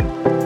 you